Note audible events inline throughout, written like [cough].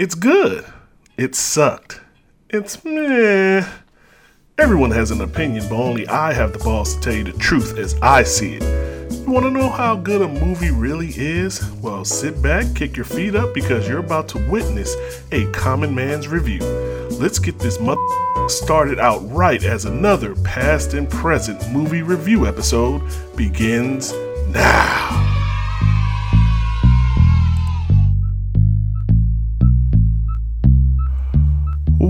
It's good. It sucked. It's meh. Everyone has an opinion, but only I have the balls to tell you the truth as I see it. You want to know how good a movie really is? Well, sit back, kick your feet up, because you're about to witness a common man's review. Let's get this mother started out right as another past and present movie review episode begins now.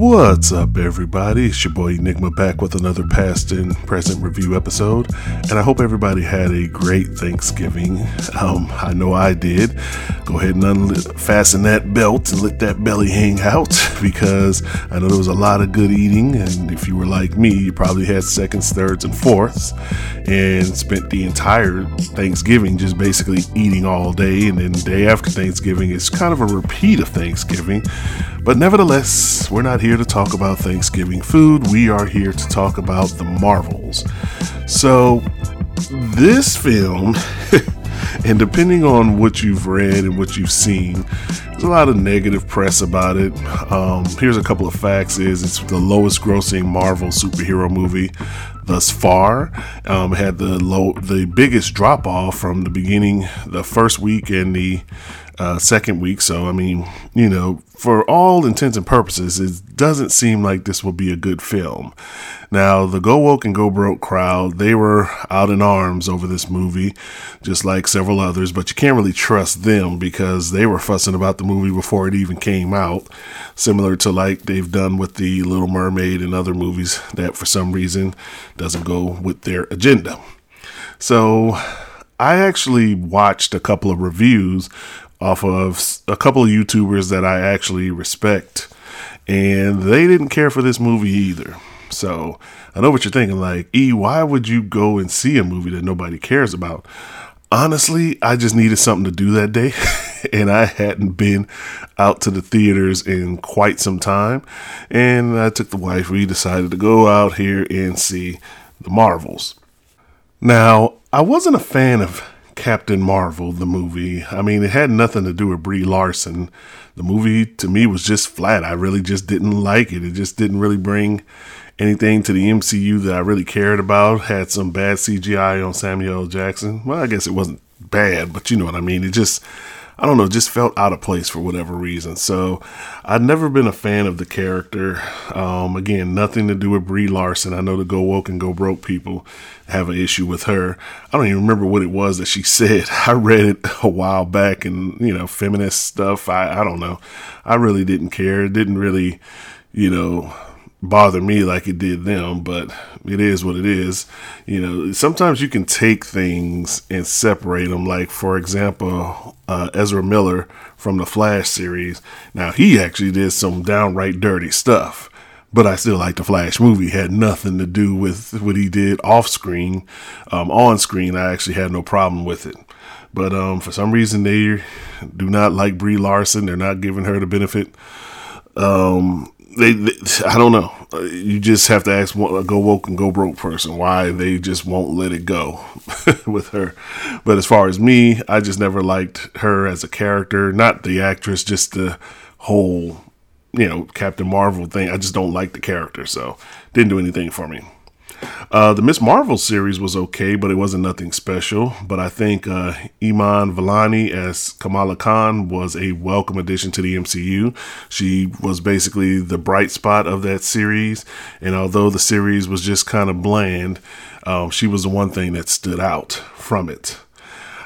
What's up, everybody? It's your boy Enigma back with another past and present review episode, and I hope everybody had a great Thanksgiving. Um, I know I did. Go ahead and unfasten that belt and let that belly hang out [laughs] because I know there was a lot of good eating, and if you were like me, you probably had seconds, thirds, and fourths, and spent the entire Thanksgiving just basically eating all day, and then the day after Thanksgiving it's kind of a repeat of Thanksgiving. But nevertheless, we're not here to talk about Thanksgiving food. We are here to talk about the Marvels. So, this film, [laughs] and depending on what you've read and what you've seen, there's a lot of negative press about it. Um, here's a couple of facts: is it's the lowest grossing Marvel superhero movie thus far. Um, had the low, the biggest drop off from the beginning, the first week and the uh, second week. So, I mean, you know, for all intents and purposes, it doesn't seem like this will be a good film. Now, the Go Woke and Go Broke crowd, they were out in arms over this movie, just like several others, but you can't really trust them because they were fussing about the movie before it even came out, similar to like they've done with The Little Mermaid and other movies that for some reason doesn't go with their agenda. So, I actually watched a couple of reviews off of a couple of YouTubers that I actually respect, and they didn't care for this movie either. So I know what you're thinking, like, E, why would you go and see a movie that nobody cares about? Honestly, I just needed something to do that day, [laughs] and I hadn't been out to the theaters in quite some time. And I took the wife, we decided to go out here and see the Marvels. Now, I wasn't a fan of Captain Marvel, the movie. I mean, it had nothing to do with Brie Larson. The movie to me was just flat. I really just didn't like it. It just didn't really bring anything to the MCU that I really cared about. Had some bad CGI on Samuel. Jackson. Well, I guess it wasn't bad, but you know what I mean. It just I don't know, just felt out of place for whatever reason. So I'd never been a fan of the character. Um, again, nothing to do with Brie Larson. I know the Go Woke and Go Broke people have an issue with her. I don't even remember what it was that she [laughs] said. I read it a while back and, you know, feminist stuff. I, I don't know. I really didn't care. It didn't really, you know, bother me like it did them, but it is what it is. You know, sometimes you can take things and separate them. Like, for example, uh, Ezra Miller from the Flash series. Now, he actually did some downright dirty stuff, but I still like the Flash movie. It had nothing to do with what he did off screen. Um, on screen, I actually had no problem with it. But um, for some reason, they do not like Brie Larson. They're not giving her the benefit. Um, they, they, I don't know. You just have to ask a go woke and go broke person why they just won't let it go [laughs] with her. But as far as me, I just never liked her as a character, not the actress, just the whole, you know, Captain Marvel thing. I just don't like the character, so didn't do anything for me. Uh, the Miss Marvel series was okay, but it wasn't nothing special. But I think uh, Iman Vellani as Kamala Khan was a welcome addition to the MCU. She was basically the bright spot of that series, and although the series was just kind of bland, um, she was the one thing that stood out from it.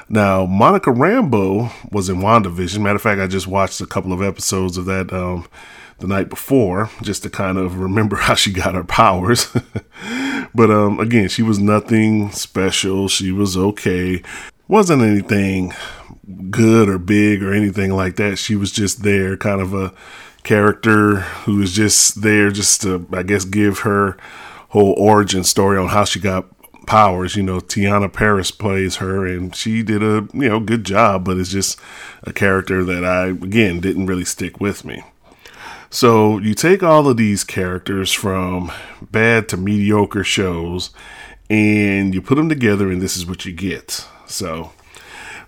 Now, Monica Rambeau was in WandaVision. Matter of fact, I just watched a couple of episodes of that um, the night before just to kind of remember [laughs] how she got her powers. [laughs] but um, again, she was nothing special. She was okay. Wasn't anything good or big or anything like that. She was just there, kind of a character who was just there just to, I guess, give her whole origin story on how she got powers. You know, Teyonah Parris plays her, and she did a you know good job, but it's just a character that I again didn't really stick with me. So you take all of these characters from bad to mediocre shows and you put them together, and this is what you get. So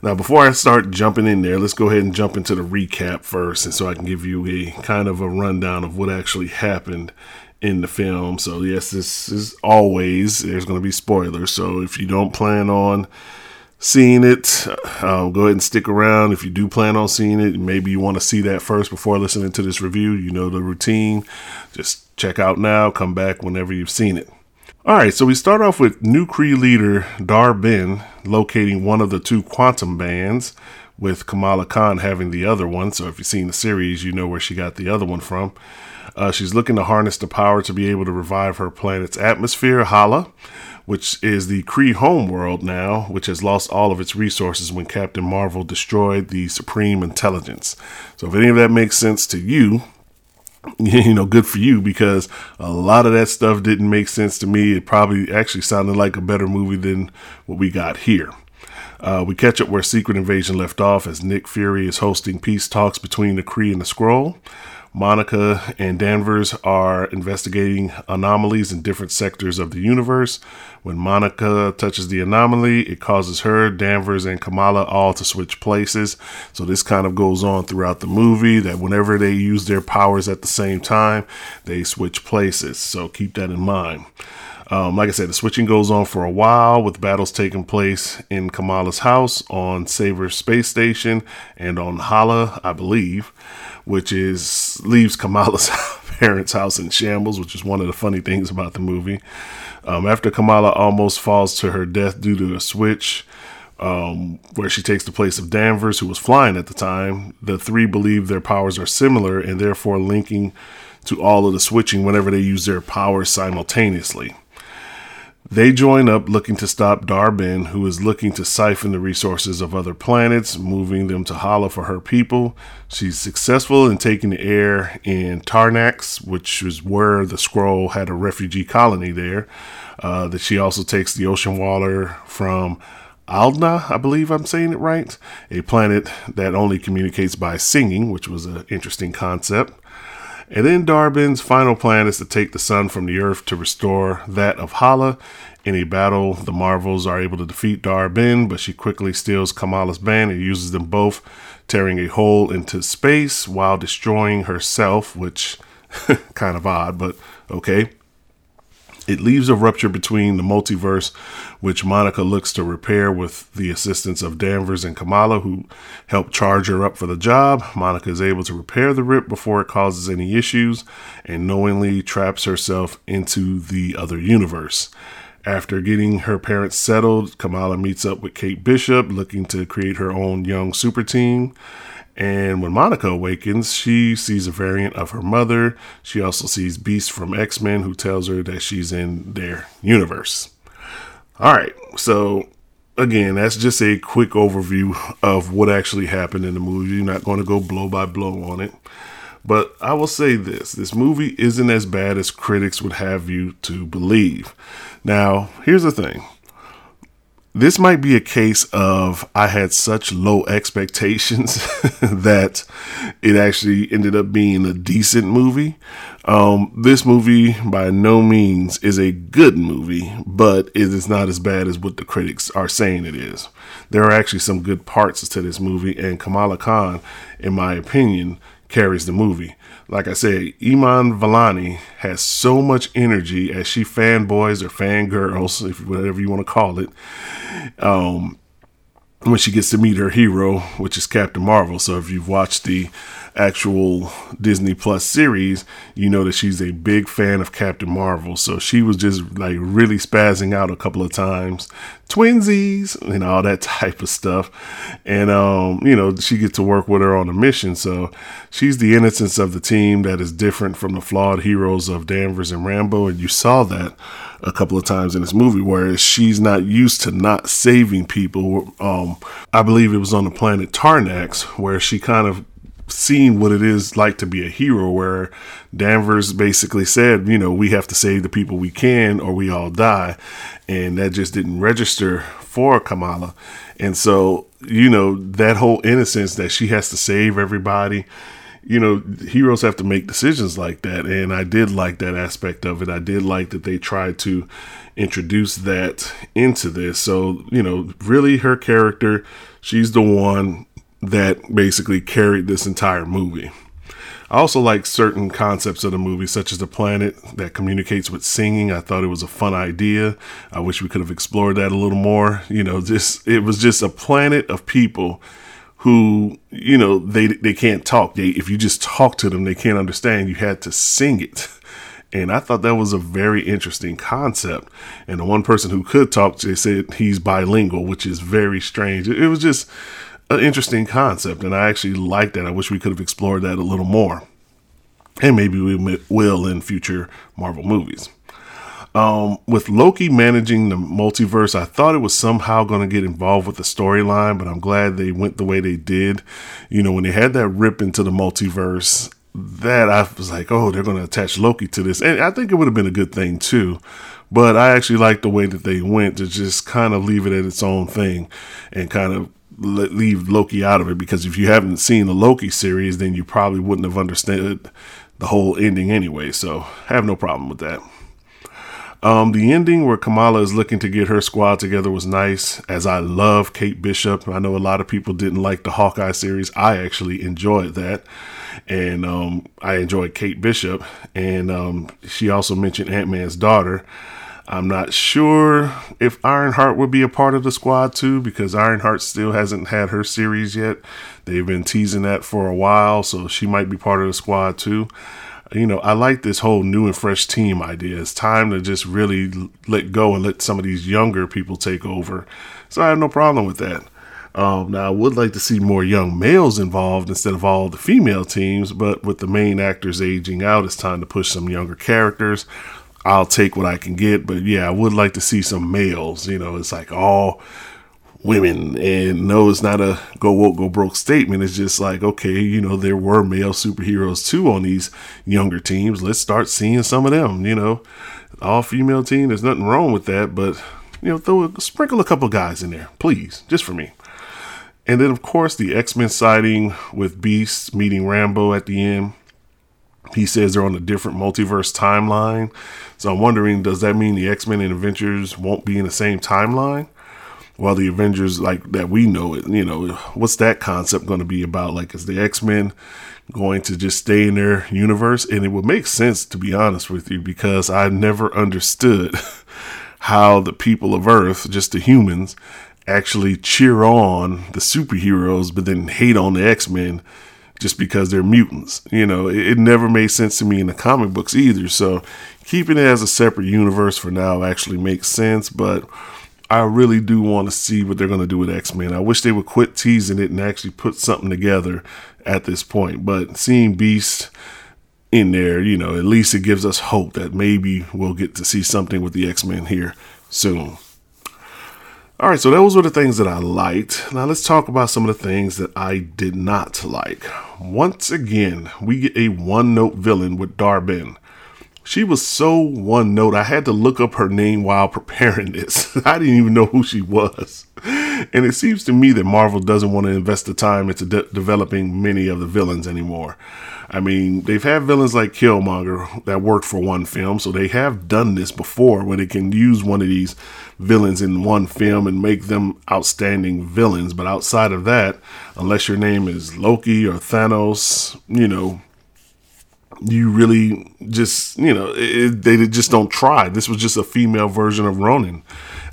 Now, before I start jumping in there, let's go ahead and jump into the recap first, and so I can give you a kind of a rundown of what actually happened in the film. So, yes, this is always there's going to be spoilers. So, if you don't plan on seeing it, uh, go ahead and stick around. If you do plan on seeing it, maybe you want to see that first before listening to this review. You know the routine. Just check out now. Come back whenever you've seen it. All right, so we start off with new Kree leader Dar-Benn locating one of the two quantum bands, with Kamala Khan having the other one. So if you've seen the series, you know where she got the other one from. Uh, she's looking to harness the power to be able to revive her planet's atmosphere, Hala, which is the Kree homeworld now, which has lost all of its resources when Captain Marvel destroyed the Supreme Intelligence. So if any of that makes sense to you, [laughs] you know, good for you because a lot of that stuff didn't make sense to me. It probably actually sounded like a better movie than what we got here. Uh, we catch up where Secret Invasion left off as Nick Fury is hosting peace talks between the Kree and the Skrull. Monica and Danvers are investigating anomalies in different sectors of the universe. When Monica touches the anomaly, it causes her, Danvers, and Kamala all to switch places. So this kind of goes on throughout the movie that whenever they use their powers at the same time, they switch places. So keep that in mind. Um, like I said, the switching goes on for a while with battles taking place in Kamala's house on Saber Space Station and on Hala, I believe, which is leaves Kamala's [laughs] parents' house in shambles, which is one of the funny things about the movie. Um, after Kamala almost falls to her death due to a switch, um, where she takes the place of Danvers, who was flying at the time, the three believe their powers are similar and therefore linking to all of the switching whenever they use their powers simultaneously. They join up looking to stop Dar-Benn, who is looking to siphon the resources of other planets, moving them to Hala for her people. She's successful in taking the air in Tarnax, which is where the Skrull had a refugee colony there. Uh, that she also takes the ocean water from Aldna, I believe I'm saying it right, a planet that only communicates by singing, which was an interesting concept. And then Dar-Benn's final plan is to take the sun from the earth to restore that of Hala. In a battle, the Marvels are able to defeat Dar-Benn, but she quickly steals Kamala's band and uses them both, tearing a hole into space while destroying herself, which [laughs] kind of odd, but okay. It leaves a rupture between the multiverse, which Monica looks to repair with the assistance of Danvers and Kamala, who help charge her up for the job. Monica is able to repair the rip before it causes any issues and knowingly traps herself into the other universe. After getting her parents settled, Kamala meets up with Kate Bishop, looking to create her own young super team. And when Monica awakens, she sees a variant of her mother. She also sees Beast from X Men, who tells her that she's in their universe. All right, so again, that's just a quick overview of what actually happened in the movie. You're not going to go blow by blow on it. But I will say this this movie isn't as bad as critics would have you to believe. Now, here's the thing this might be a case of I had such low expectations [laughs] that it actually ended up being a decent movie. Um, this movie, by no means, is a good movie, but it is not as bad as what the critics are saying it is. There are actually some good parts to this movie, and Kamala Khan, in my opinion, carries the movie. Like I said, Iman Vellani has so much energy as she fanboys or fangirls, if whatever you want to call it. Um, when she gets to meet her hero, which is Captain Marvel. So if you've watched the actual Disney Plus series, you know that she's a big fan of Captain Marvel. So she was just like really spazzing out a couple of times, twinsies and all that [laughs] type of stuff. And um, you know, she gets to work with her on a mission. So she's the innocence of the team that is different from the flawed heroes of Danvers and Rambeau, And you saw that a couple of times in this movie, whereas she's not used to not saving people. Um, I believe it was on the planet Tarnax where she kind of seen what it is like to be a hero where Danvers basically said, you know, we have to save the people we can or we all die. And that just didn't register for Kamala. And so, you know, that whole innocence that she has to save everybody, you know, heroes have to make decisions like that. And I did like that aspect of it. I did like that they tried to introduce that into this. So, you know, really her character, she's the one that basically carried this entire movie. I also like certain concepts of the movie, such as the planet that communicates with singing. I thought it was a fun idea. I wish we could have explored that a little more. You know, just it was just a planet of people who, you know, they they can't talk. They if you just talk to them, they can't understand. You had to sing it. And I thought that was a very interesting concept. And the one person who could talk, they said he's bilingual, which is very strange. It was just an interesting concept, and I actually like that. I wish we could have explored that a little more, and maybe we will in future Marvel movies. Um, with Loki managing the multiverse, I thought it was somehow going to get involved with the storyline, but I'm glad they went the way they did. You know, when they had that rip into the multiverse, that I was like, oh, they're going to attach Loki to this. And I think it would have been a good thing too. But I actually like the way that they went to just kind of leave it at its own thing and kind of leave Loki out of it because if you haven't seen the Loki series, then you probably wouldn't have understood the whole ending anyway. So I have no problem with that. Um, the ending where Kamala is looking to get her squad together was nice, as I love Kate Bishop. I know a lot of people didn't like the Hawkeye series. I actually enjoyed that, and um, I enjoyed Kate Bishop, and um, she also mentioned Ant Man's daughter. I'm not sure if Ironheart will be a part of the squad too, because Ironheart still hasn't had her series yet. They've been teasing that for a while, so she might be part of the squad too. You know, I like this whole new and fresh team idea. It's time to just really let go and let some of these younger people take over. So I have no problem with that. Um, now, I would like to see more young males involved instead of all the female teams, but with the main actors aging out, it's time to push some younger characters. I'll take what I can get. But yeah, I would like to see some males. You know, it's like all women. And no, it's not a go woke, go broke statement. It's just like, okay, you know, there were male superheroes too on these younger teams. Let's start seeing some of them, you know. All female team, there's nothing wrong with that, but you know, throw a, sprinkle a couple guys in there, please, just for me. And then, of course, the X Men sighting with Beast meeting Rambeau at the end. He says they're on a different multiverse timeline. So I'm wondering, does that mean the X Men and Avengers won't be in the same timeline? Well, the Avengers, like that we know it, you know, what's that concept going to be about? Like, is the X Men going to just stay in their universe? And it would make sense, to be honest with you, because I never understood [laughs] how the people of Earth, just the humans, actually cheer on the superheroes, but then hate on the X Men just because they're mutants. You know, it, it, never made sense to me in the comic books either. So keeping it as a separate universe for now actually makes sense, but I really do want to see what they're going to do with X Men. I wish they would quit teasing it and actually put something together at this point. But seeing Beast in there, you know, at least it gives us hope that maybe we'll get to see something with the X Men here soon. All right, so those were the things that I liked. Now let's talk about some of the things that I did not like. Once again, we get a one note villain with Dar-Benn. She was so one note, I had to look up her name while preparing this. [laughs] I didn't even know who she was. And it seems to me that Marvel doesn't want to invest the time into de- developing many of the villains anymore. I mean, they've had villains like Killmonger that worked for one film, so they have done this before where they can use one of these villains in one film and make them outstanding villains. But outside of that, unless your name is Loki or Thanos, you know, you really just, you know, it, they just don't try. This was just a female version of Ronan.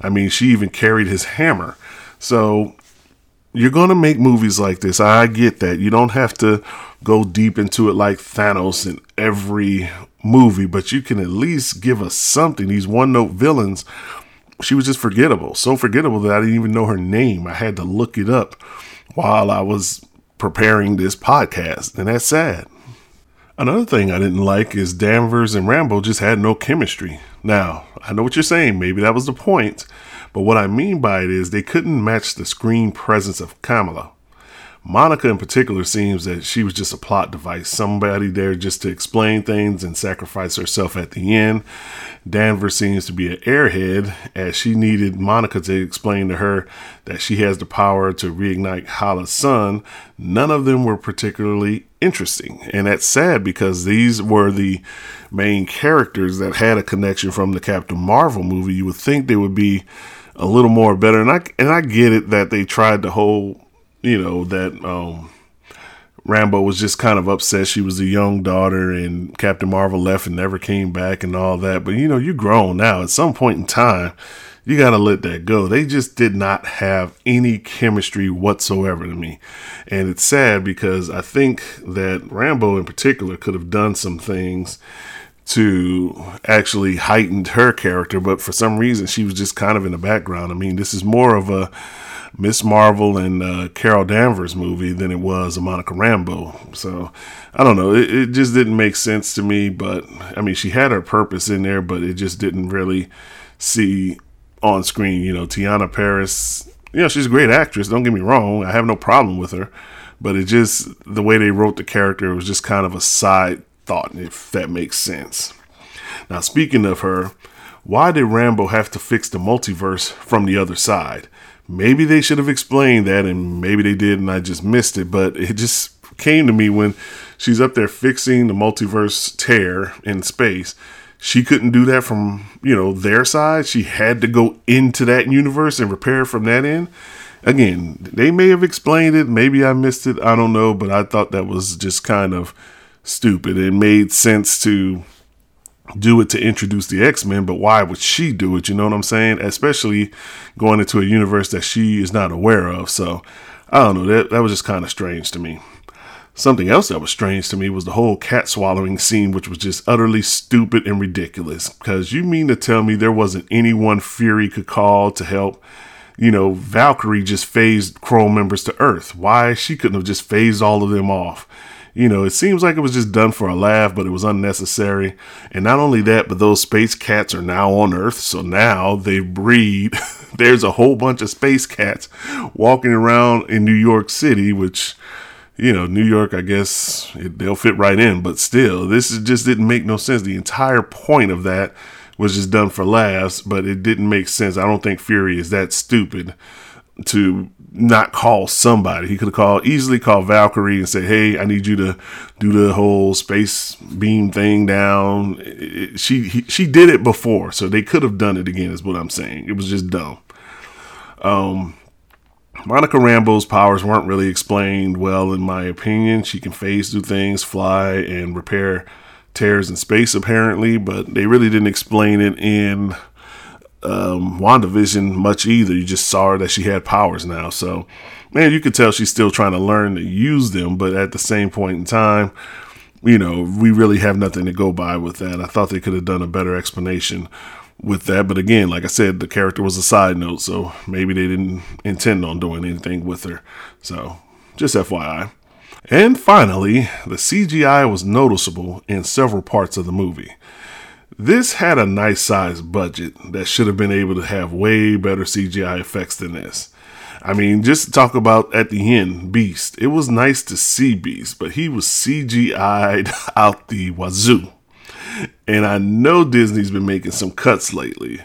I mean, she even carried his hammer. So you're going to make movies like this. I get that. You don't have to go deep into it like Thanos in every movie, but you can at least give us something. These one note villains, she was just forgettable. So forgettable that I didn't even know her name. I had to look it up while I was preparing this podcast, and that's sad. Another thing I didn't like is Danvers and Rambeau just had no chemistry. Now, I know what you're saying. Maybe that was the point. But what I mean by it is they couldn't match the screen presence of Kamala. Monica, in particular, seems that she was just a plot device, somebody there just to explain things and sacrifice herself at the end. Danvers seems to be an airhead, as she needed Monica to explain to her that she has the power to reignite Hala's sun. None of them were particularly interesting. And that's sad because these were the main characters that had a connection from the Captain Marvel movie. You would think they would be a little more better. And I and I get it that they tried to hold you know, that um, Rambeau was just kind of upset she was a young daughter and Captain Marvel left and never came back and all that. But, you know, you're grown now. At some point in time, you got to let that go. They just did not have any chemistry whatsoever to me. And it's sad because I think that Rambeau in particular could have done some things to actually heightened her character, but for some reason she was just kind of in the background. I mean, this is more of a Miss Marvel and uh, Carol Danvers movie than it was a Monica Rambeau. So I don't know. It, it, just didn't make sense to me. But I mean, she had her purpose in there, but it just didn't really see on screen. You know, Teyonah Parris. You know, she's a great actress. Don't get me wrong. I have no problem with her. But it just the way they wrote the character was just kind of a side thought, if that makes sense. Now, speaking of her, why did Rambeau have to fix the multiverse from the other side? Maybe they should have explained that, and maybe they did, and I just missed it. But it just came to me when she's up there fixing the multiverse tear in space. She couldn't do that from you know their side. She had to go into that universe and repair from that end. Again, they may have explained it. Maybe I missed it. I don't know, but I thought that was just kind of stupid. It made sense to do it to introduce the X Men, but why would she do it? You know what I'm saying? Especially going into a universe that she is not aware of. So I don't know. That that was just kind of strange to me. Something else that was strange to me was the whole cat swallowing scene, which was just utterly stupid and ridiculous. Because you mean to tell me there wasn't anyone Fury could call to help? You know, Valkyrie just phased Skrull members to Earth. Why she couldn't have just phased all of them off? You know, it seems like it was just done for a laugh, but it was unnecessary. And not only that, but those space cats are now on Earth. So now they breed. [laughs] There's a whole bunch of space cats walking around in New York City, which, you know, New York, I guess it, they'll fit right in. But still, this just didn't make no sense. The entire point of that was just done for laughs, but it didn't make sense. I don't think Fury is that stupid to not call somebody. He could have called easily called Valkyrie and say, "Hey, I need you to do the whole space beam thing down." It, she he, she did it before, so they could have done it again. Is what I'm saying. It was just dumb. Um, Monica Rambeau's powers weren't really explained well, in my opinion. She can phase through things, fly, and repair tears in space, apparently, but they really didn't explain it in um, WandaVision much either. You just saw her that she had powers now. So, man, you could tell she's still trying to learn to use them. But at the same point in time, you know, we really have nothing to go by with that. I thought they could have done a better explanation with that. But again, like I said, the character was a side note. So maybe they didn't intend on doing anything with her. So just FYI. And finally, the CGI was noticeable in several parts of the movie. This had a nice sized budget that should have been able to have way better CGI effects than this. I mean, just to talk about at the end, Beast. It was nice to see Beast, but he was CGI'd [laughs] out the wazoo. And I know Disney's been making some cuts lately,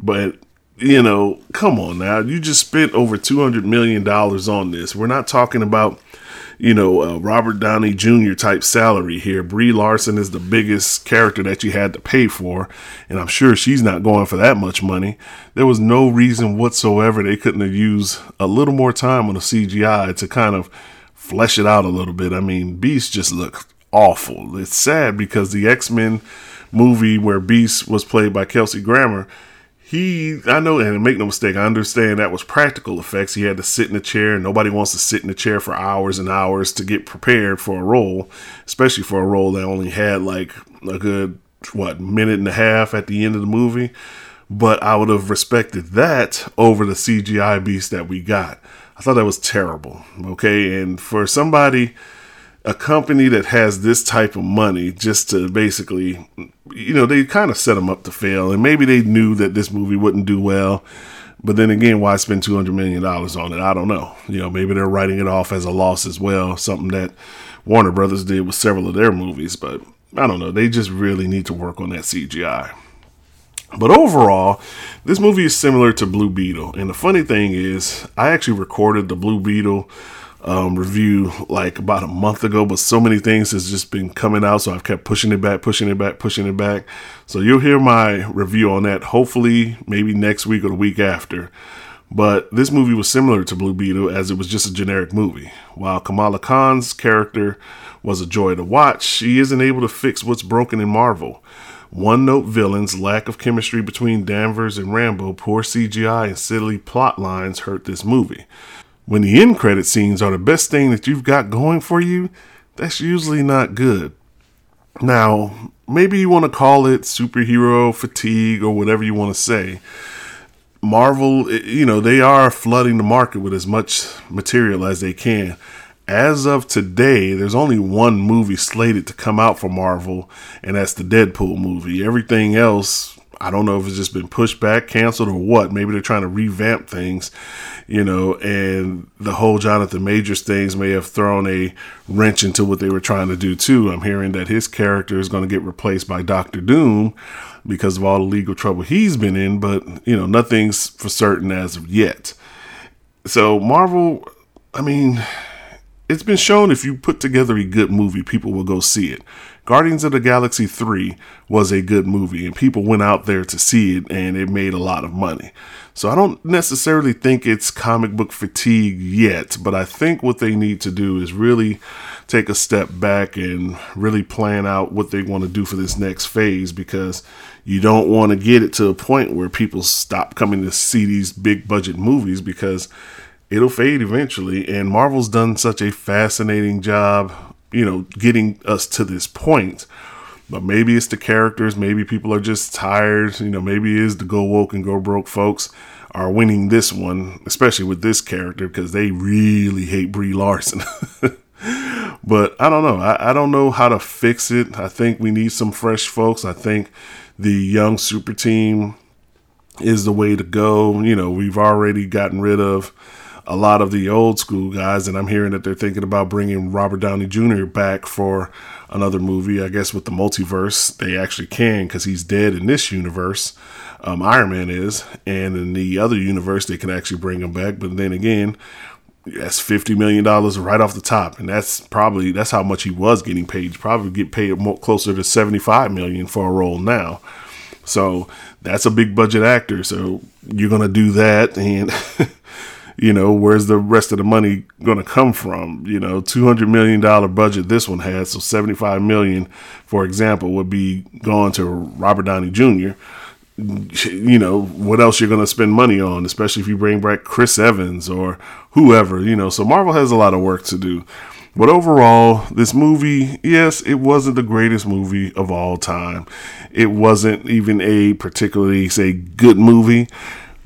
but you know, come on now. You just spent over $200 million on this. We're not talking about you know, uh, Robert Downey Jr. type salary here. Brie Larson is the biggest character that you had to pay for, and I'm sure she's not going for that much money. There was no reason whatsoever they couldn't have used a little more time on the CGI to kind of flesh it out a little bit. I mean, Beast just looked awful. It's sad because the X Men movie where Beast was played by Kelsey Grammer he I know and make no mistake, I understand that was practical effects. He had to sit in a chair nobody wants to sit in a chair for hours and hours to get prepared for a role, especially for a role that only had like a good what minute and a half at the end of the movie. But I would have respected that over the CGI beast that we got. I thought that was terrible. Okay, and for somebody a company that has this type of money just to basically, you know, they kind of set them up to fail. And maybe they knew that this movie wouldn't do well, But then again, why spend two hundred million dollars on it? I don't know. You know, maybe they're writing it off as a loss as well. Something that Warner Brothers did with several of their movies, but I don't know. They just really need to work on that CGI. But overall, this movie is similar to Blue Beetle. And the funny thing is, I actually recorded the Blue Beetle um, review like about a month ago, but so many things has just been coming out, so I've kept pushing it back, pushing it back, pushing it back. So you'll hear my review on that hopefully maybe next week or the week after. But this movie was similar to Blue Beetle as it was just a generic movie. While Kamala Khan's character was a joy to watch, she isn't able to fix what's broken in Marvel. One note villains, lack of chemistry between Danvers and Rambeau, poor CGI, and silly plot lines hurt this movie. When the end credit scenes are the best thing that you've got going for you, that's usually not good. Now, maybe you want to call it superhero fatigue or whatever you want to say. Marvel, you know, they are flooding the market with as much material as they can. As of today, there's only one movie slated to come out for Marvel, and that's the Deadpool movie. Everything else, I don't know if it's just been pushed back, canceled, or what. Maybe they're trying to revamp things, you know, and the whole Jonathan Majors things may have thrown a wrench into what they were trying to do, too. I'm hearing that his character is going to get replaced by Doctor Doom because of all the legal trouble he's been in, but, you know, nothing's for certain as of yet. So, Marvel, I mean, it's been shown if you put together a good movie, people will go see it. Guardians of the Galaxy 3 was a good movie, and people went out there to see it, and it made a lot of money. So I don't necessarily think it's comic book fatigue yet, but I think what they need to do is really take a step back and really plan out what they want to do for this next phase because you don't want to get it to a point where people stop coming to see these big budget movies because it'll fade eventually. And Marvel's done such a fascinating job, you know, getting us to this point. But maybe it's the characters, maybe people are just tired, you know, maybe it is the go woke and go broke folks are winning this one, especially with this character, because they really hate Brie Larson. [laughs] but I don't know. I, I don't know how to fix it. I think we need some fresh folks. I think the young super team is the way to go. You know, we've already gotten rid of a lot of the old school guys, and I'm hearing that they're thinking about bringing Robert Downey Jr. back for another movie. I guess with the multiverse, they actually can because he's dead in this universe. Um, Iron Man is, and in the other universe, they can actually bring him back. But then again, that's fifty million dollars right off the top, and that's probably that's how much he was getting paid. Probably get paid more, closer to seventy five million for a role now. So that's a big budget actor. So you're gonna do that, and [laughs] you know, where's the rest of the money going to come from? You know, $200 million budget this one has. So 75 million, for example, would be going to Robert Downey Jr. You know, what else you're going to spend money on, especially if you bring back Chris Evans or whoever, you know. So Marvel has a lot of work to do. But overall, this movie, yes, it wasn't the greatest movie of all time. It wasn't even a particularly, say, good movie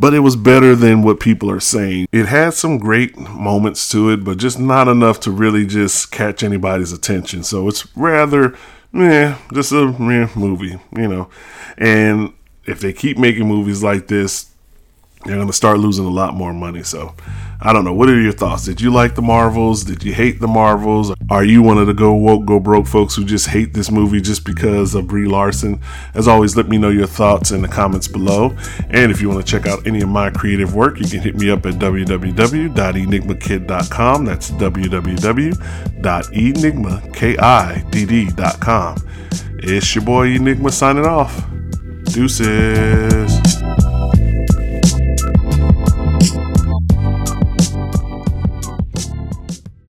but it was better than what people are saying. It had some great moments to it, but just not enough to really just catch anybody's attention. So it's rather, yeah, just a meh movie, you know. And if they keep making movies like this, they're going to start losing a lot more money. So I don't know. What are your thoughts? Did you like the Marvels? Did you hate the Marvels? Are you one of the go woke, go broke folks who just hate this movie just because of Brie Larson? As always, let me know your thoughts in the comments below. And if you want to check out any of my creative work, you can hit me up at www.enigmakidd.com. That's www.enigmakidd.com. It's your boy Enigma signing off. Deuces.